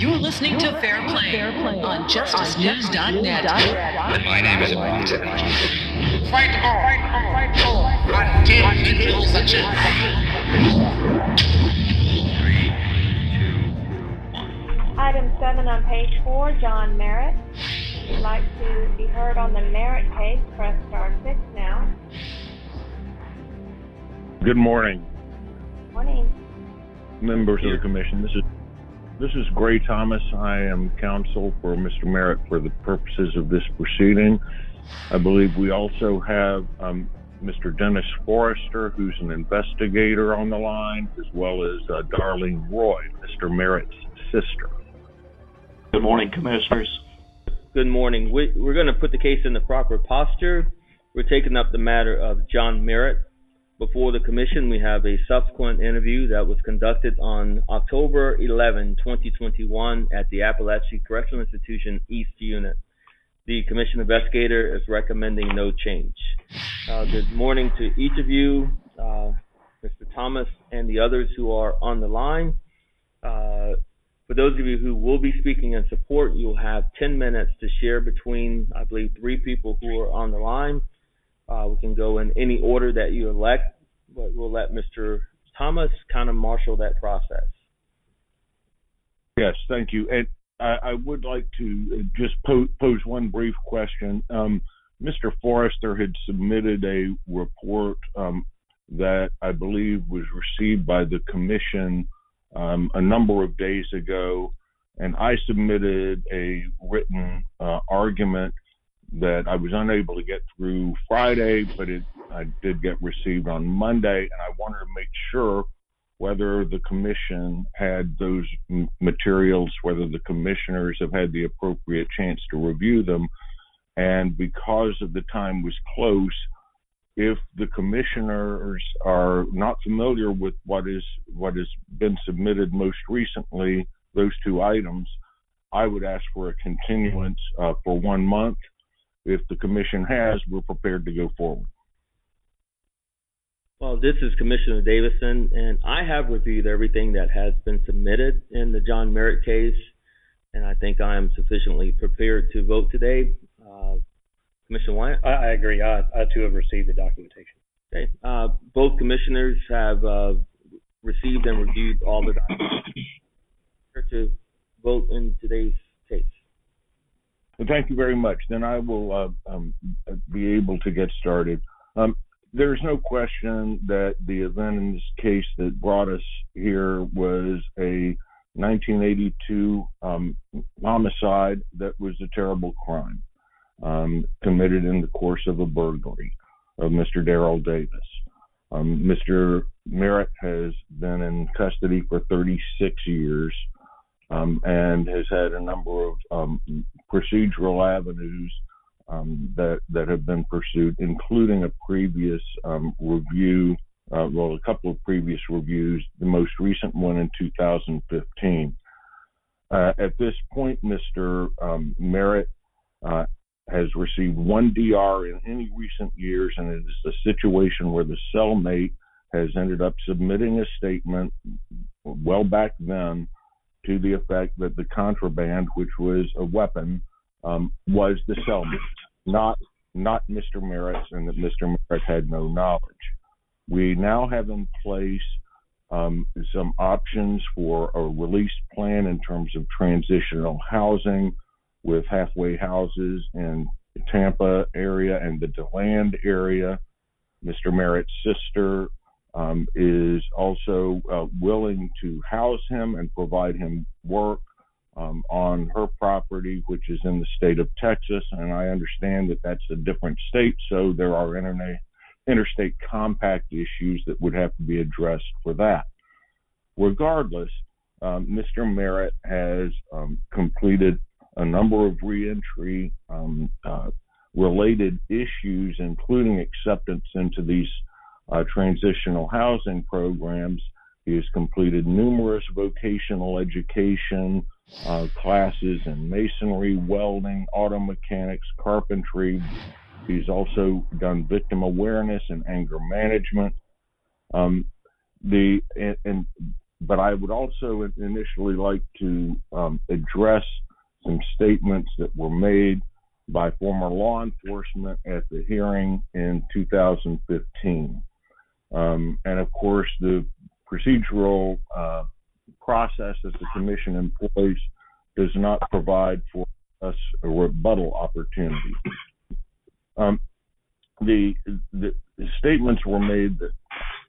You're listening to Fair Play on JusticeNews.net. My name is Bronson. Fight on, fight on, until he kills the chief. Three, two, one. Item 7 on page 4, John Merritt. If you'd like to be heard on the Merritt case, press star 6 now. Good morning, Morning. members of the commission. This is this is Gray Thomas. I am counsel for Mr. Merritt for the purposes of this proceeding. I believe we also have um, Mr. Dennis Forrester, who's an investigator on the line, as well as uh, Darlene Roy, Mr. Merritt's sister. Good morning, Commissioners. Good morning. We, we're going to put the case in the proper posture. We're taking up the matter of John Merritt. Before the commission, we have a subsequent interview that was conducted on October 11, 2021, at the Apalachee Correctional Institution East Unit. The commission investigator is recommending no change. Uh, good morning to each of you, uh, Mr. Thomas, and the others who are on the line. Uh, for those of you who will be speaking in support, you'll have 10 minutes to share between, I believe, three people who are on the line. Uh, we can go in any order that you elect, but we'll let Mr. Thomas kind of marshal that process. Yes, thank you. And I, I would like to just po- pose one brief question. Um, Mr. Forrester had submitted a report um, that I believe was received by the commission um, a number of days ago, and I submitted a written uh, argument that I was unable to get through Friday, but it I did get received on Monday, and I wanted to make sure whether the commission had those materials, whether the commissioners have had the appropriate chance to review them, and because of the time was close, if the commissioners are not familiar with what is what has been submitted most recently, those two items, I would ask for a continuance uh, for one month. If the commission has, we're prepared to go forward. Well, this is Commissioner Davison, and I have reviewed everything that has been submitted in the John Merritt case, and I think I am sufficiently prepared to vote today. Uh, Commissioner Wyatt? I, I agree. I, I too have received the documentation. Okay. Uh, both commissioners have uh, received and reviewed all the documents to vote in today's case. Thank you very much. Then I will uh, um, be able to get started. Um, there's no question that the event in this case that brought us here was a 1982 um, homicide that was a terrible crime um, committed in the course of a burglary of Mr. Darrell Davis. Um, Mr. Merritt has been in custody for 36 years um, and has had a number of um, procedural avenues um, that that have been pursued, including a previous um, review, uh, well, a couple of previous reviews, the most recent one in 2015. Uh, at this point, Mr. Um, Merritt uh, has received one DR in any recent years, and it is a situation where the cellmate has ended up submitting a statement well back then to the effect that the contraband, which was a weapon, um, was the cellmate, not not Mr. Merritt's, and that Mr. Merritt had no knowledge. We now have in place um, some options for a release plan in terms of transitional housing with halfway houses in the Tampa area and the DeLand area. Mr. Merritt's sister um, is also uh, willing to house him and provide him work um, on her property, which is in the state of Texas. And I understand that that's a different state, so there are interna- interstate compact issues that would have to be addressed for that. Regardless, um, Mr. Merritt has um, completed a number of reentry um, uh, related issues, including acceptance into these uh, transitional housing programs. He has completed numerous vocational education uh, classes in masonry, welding, auto mechanics, carpentry. He's also done victim awareness and anger management. Um, the and, and but I would also initially like to um, address some statements that were made by former law enforcement at the hearing in 2015. Um, and of course, the procedural uh, process that the commission employs does not provide for us a rebuttal opportunity. Um, the, the, the statements were made that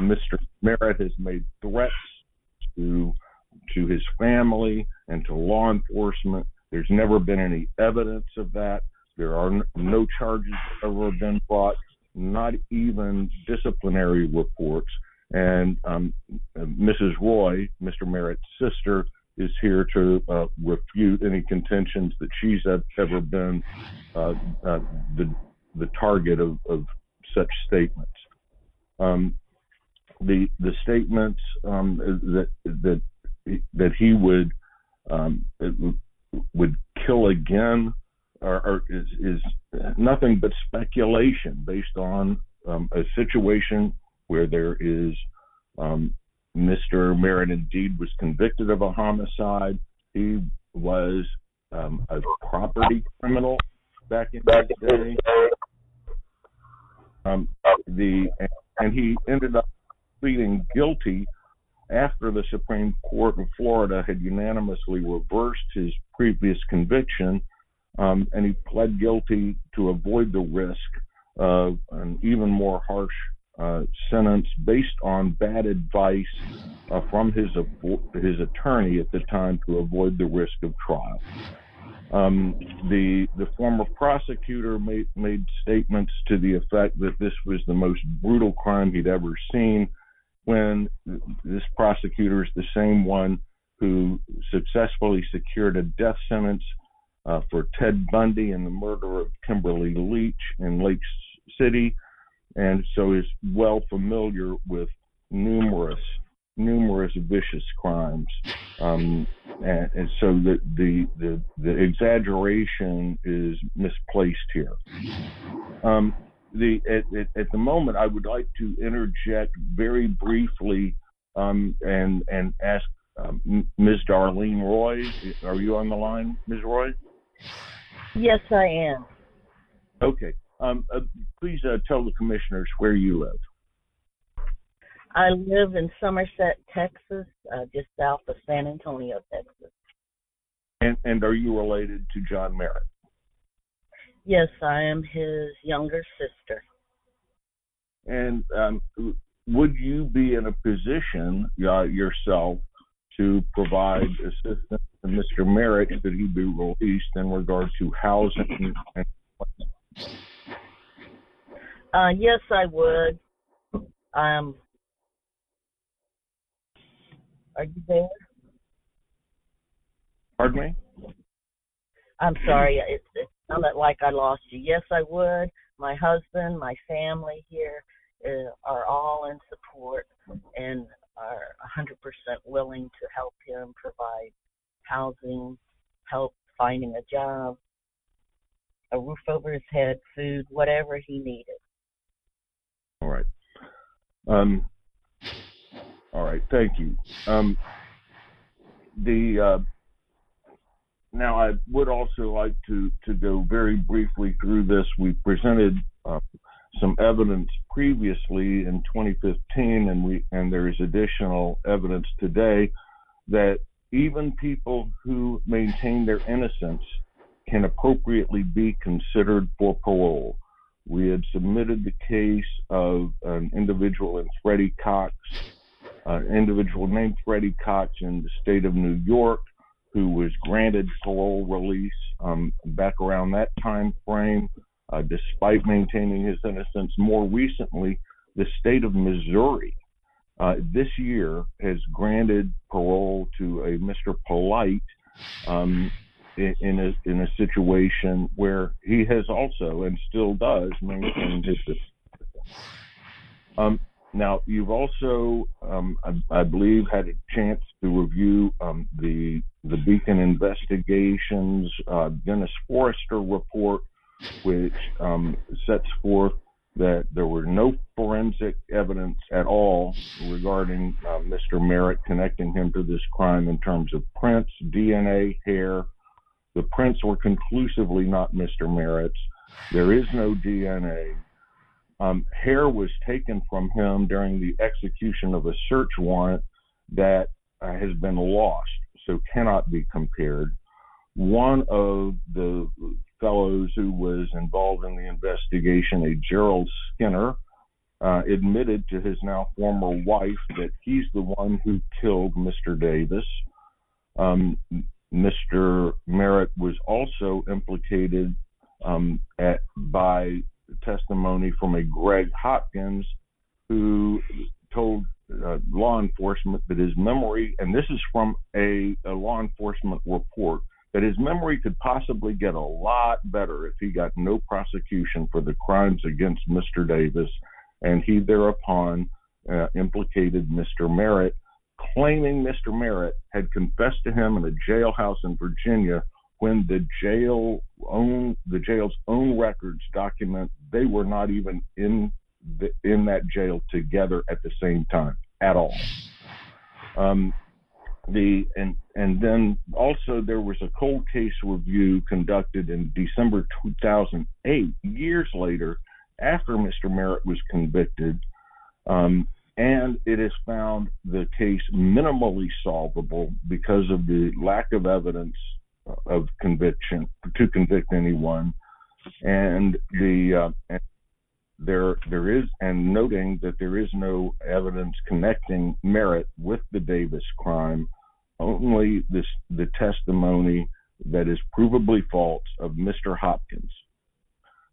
Mr. Merritt has made threats to to his family and to law enforcement. There's never been any evidence of that. There are no charges ever been brought, not even disciplinary reports. And um, Mrs. Roy, Mr. Merritt's sister, is here to uh, refute any contentions that she's ever been uh, uh, the the target of, of such statements. Um, the the statements um, that that that he would um, would kill again are, are, is, is nothing but speculation based on um, a situation where there is um, Mr. Merritt indeed was convicted of a homicide. He was um, a property criminal back in back the day. Um, the and he ended up pleading guilty after the Supreme Court of Florida had unanimously reversed his previous conviction, um, and he pled guilty to avoid the risk of an even more harsh uh, sentence based on bad advice uh, from his his attorney at the time to avoid the risk of trial. Um, the the former prosecutor made made statements to the effect that this was the most brutal crime he'd ever seen. When this prosecutor is the same one who successfully secured a death sentence uh, for Ted Bundy and the murder of Kimberly Leach in Lake City, and so is well familiar with numerous numerous vicious crimes, um, and, and, so the, the, the the exaggeration is misplaced here. Um, the at, at, at, the moment, I would like to interject very briefly um, and and ask um, Ms. Darlene Roy. Are you on the line, Ms. Roy? Yes, I am. Okay. Um, uh, please uh, tell the commissioners where you live. I live in Somerset, Texas, uh, just south of San Antonio, Texas. And, and are you related to John Merritt? Yes, I am his younger sister. And um, would you be in a position uh, yourself to provide assistance to Mr. Merritt should he be released in regard to housing and uh, yes, I would. Um, are you there? Pardon me? I'm sorry. It, it sounded like I lost you. Yes, I would. My husband, my family here uh, are all in support and are 100% willing to help him provide housing, help finding a job, a roof over his head, food, whatever he needed. All right. Um, all right. Thank you. Um, the uh, now I would also like to to go very briefly through this. We presented uh, some evidence previously in 2015, and we and there is additional evidence today that even people who maintain their innocence can appropriately be considered for parole. We had submitted the case of an individual in Freddie Cox, an individual named Freddie Cox in the state of New York, who was granted parole release um, back around that time frame, uh, despite maintaining his innocence. More recently, the state of Missouri uh, this year has granted parole to a Mr. Polite um, in, a in a situation where he has also and still does maintain his. Um, now you've also, um, I, I, believe, had a chance to review um, the the Beacon Investigations uh, Dennis Forrester report, which um, sets forth that there were no forensic evidence at all regarding uh, Mr. Merritt connecting him to this crime in terms of prints, DNA, hair. The prints were conclusively not Mr. Merritt's. There is no DNA. Um, hair was taken from him during the execution of a search warrant that uh, has been lost, so cannot be compared. One of the fellows who was involved in the investigation, a Gerald Skinner, uh, admitted to his now former wife that he's the one who killed Mr. Davis. Um, Mr. Merritt was also implicated um, at, by testimony from a Greg Hopkins who told uh, law enforcement that his memory, and this is from a, a law enforcement report, that his memory could possibly get a lot better if he got no prosecution for the crimes against Mr. Davis, and he thereupon uh, implicated Mr. Merritt, claiming Mr. Merritt had confessed to him in a jailhouse in Virginia when the jail own the jail's own records document they were not even in the, in that jail together at the same time at all. Um, the and and then also there was a cold case review conducted in December 2008, years later, after Mr. Merritt was convicted, um, and it has found the case minimally solvable because of the lack of evidence of conviction to convict anyone, and the uh, and there there is and noting that there is no evidence connecting Merritt with the Davis crime, only this the testimony that is provably false of Mr. Hopkins.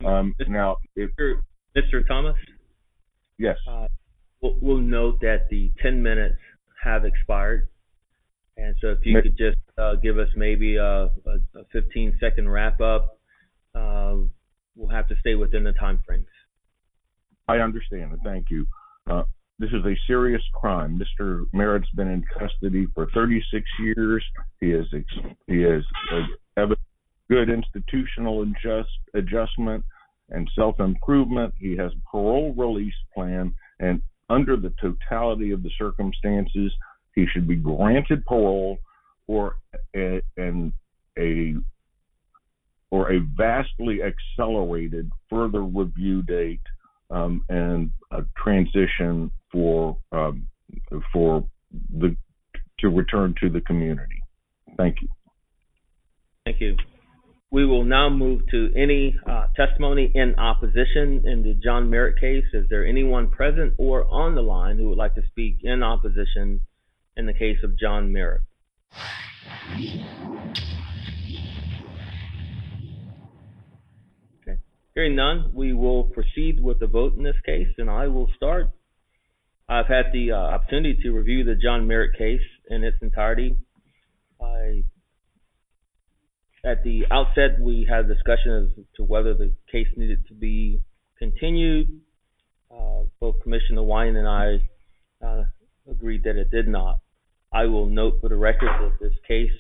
Um, now, if, Mr. Mr. Thomas, yes, uh, we'll, we'll note that the 10 minutes have expired, and so if you Ma- could just uh, give us maybe a, a, a 15 second wrap up, uh, we'll have to stay within the time frames. I understand thank you. Uh, this is a serious crime. Mr. Merritt's been in custody for 36 years. He has ex- he has uh, have a good institutional adjust adjustment and self improvement. He has a parole release plan, and under the totality of the circumstances, he should be granted parole or a, and a or a vastly accelerated further review date um, and a transition for um, for the to return to the community. Thank you. Thank you. We will now move to any uh, testimony in opposition in the John Merritt case. Is there anyone present or on the line who would like to speak in opposition in the case of John Merritt? Okay. Hearing none, we will proceed with the vote in this case, and I will start. I've had the uh, opportunity to review the John Merritt case in its entirety. I at the outset, we had a discussion as to whether the case needed to be continued. Uh, both Commissioner Wyatt and I uh, agreed that it did not. I will note for the record that this case,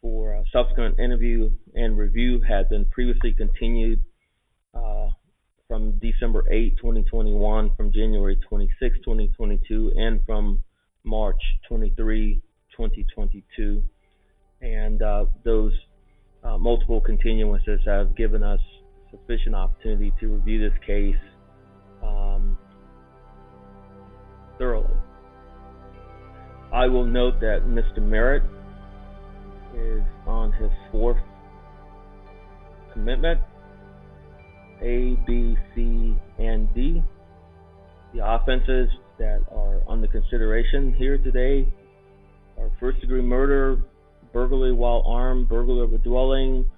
for a subsequent interview and review, had been previously continued uh, from December 8, 2021, from January 26, 2022, and from March 23, 2022. And uh, those uh, multiple continuances have given us sufficient opportunity to review this case um, thoroughly. I will note that Mr. Merritt is on his fourth commitment A, B, C, and D. The offenses that are under consideration here today are first degree murder, burglary while armed, burglary of a dwelling,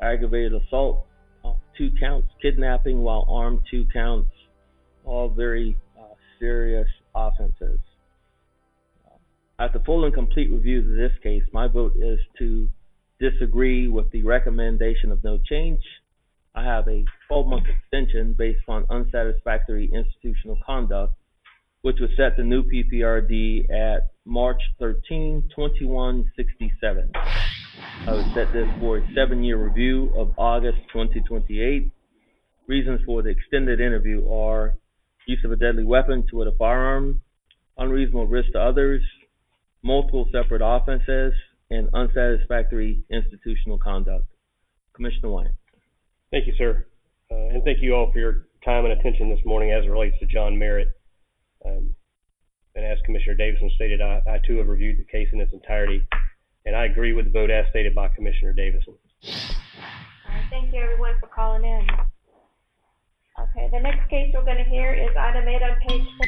aggravated assault, uh, two counts, kidnapping while armed, two counts, all very uh, serious offenses. Uh, at the full and complete review of this case, my vote is to disagree with the recommendation of no change. I have a 12 month extension based on unsatisfactory institutional conduct, which would set the new PPRD at March 13, 2167. I would set this for a seven year review of August 2028. Reasons for the extended interview are use of a deadly weapon to with a firearm, unreasonable risk to others, multiple separate offenses, and unsatisfactory institutional conduct. Commissioner Wyatt. Thank you, sir. Uh, and thank you all for your time and attention this morning as it relates to John Merritt. Um, and as Commissioner Davison stated, I, I too have reviewed the case in its entirety, and I agree with the vote as stated by Commissioner Davison. All right, thank you everyone for calling in. Okay, the next case we're going to hear is item eight on page four.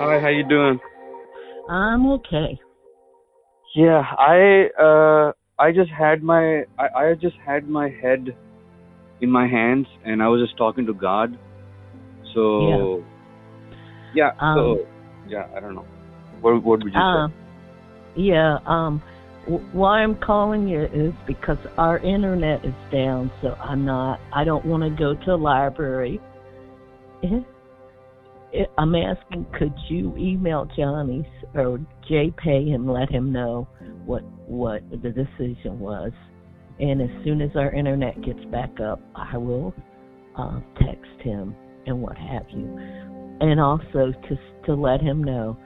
Hi, how you doing? I'm okay. Yeah, I uh I just had my I, I just had my head in my hands and I was just talking to God. So yeah, Um, so yeah, I don't know. What what would you Uh, yeah, um, why I'm calling you is because our internet is down, so I'm not, I don't want to go to a library. I'm asking, could you email Johnny or JPay and let him know what what the decision was? And as soon as our internet gets back up, I will uh, text him and what have you. And also to to let him know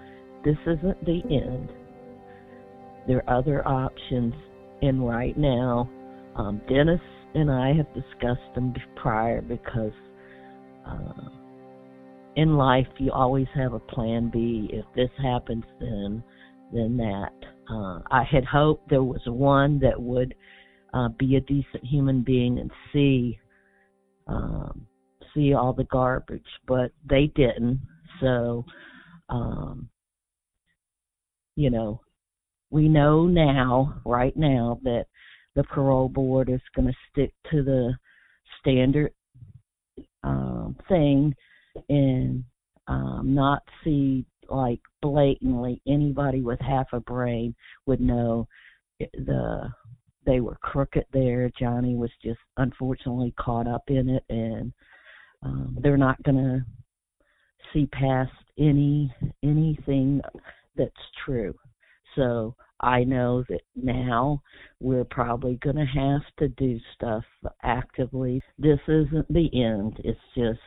this isn't the end. There are other options, and right now, um, Dennis and I have discussed them prior because uh, in life you always have a plan B. If this happens, then then that. Uh, I had hoped there was one that would uh, be a decent human being and see um, see all the garbage, but they didn't. So, um, you know, we know now, right now, that the parole board is going to stick to the standard um, thing and um, not see like blatantly anybody with half a brain would know the they were crooked there. Johnny was just unfortunately caught up in it, and um, they're not going to see past any anything that's true. So I know that now we're probably going to have to do stuff actively. This isn't the end. It's just,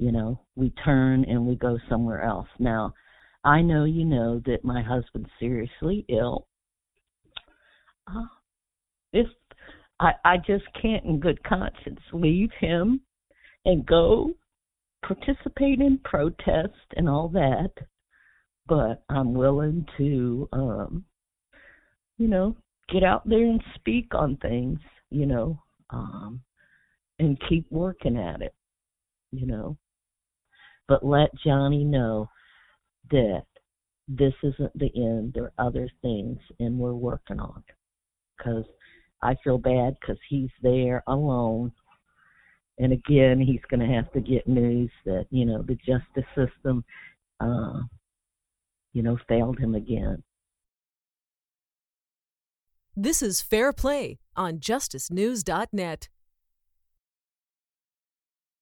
you know, we turn and we go somewhere else. Now, I know you know that my husband's seriously ill. Uh, if I I just can't in good conscience leave him and go participate in protest and all that but I'm willing to um you know get out there and speak on things you know um and keep working at it you know but let Johnny know that this isn't the end. There are other things and we're working on it. Cuz I feel bad cuz he's there alone. And again he's going to have to get news that you know the justice system uh you know failed him again. This is Fair Play on justicenews.net.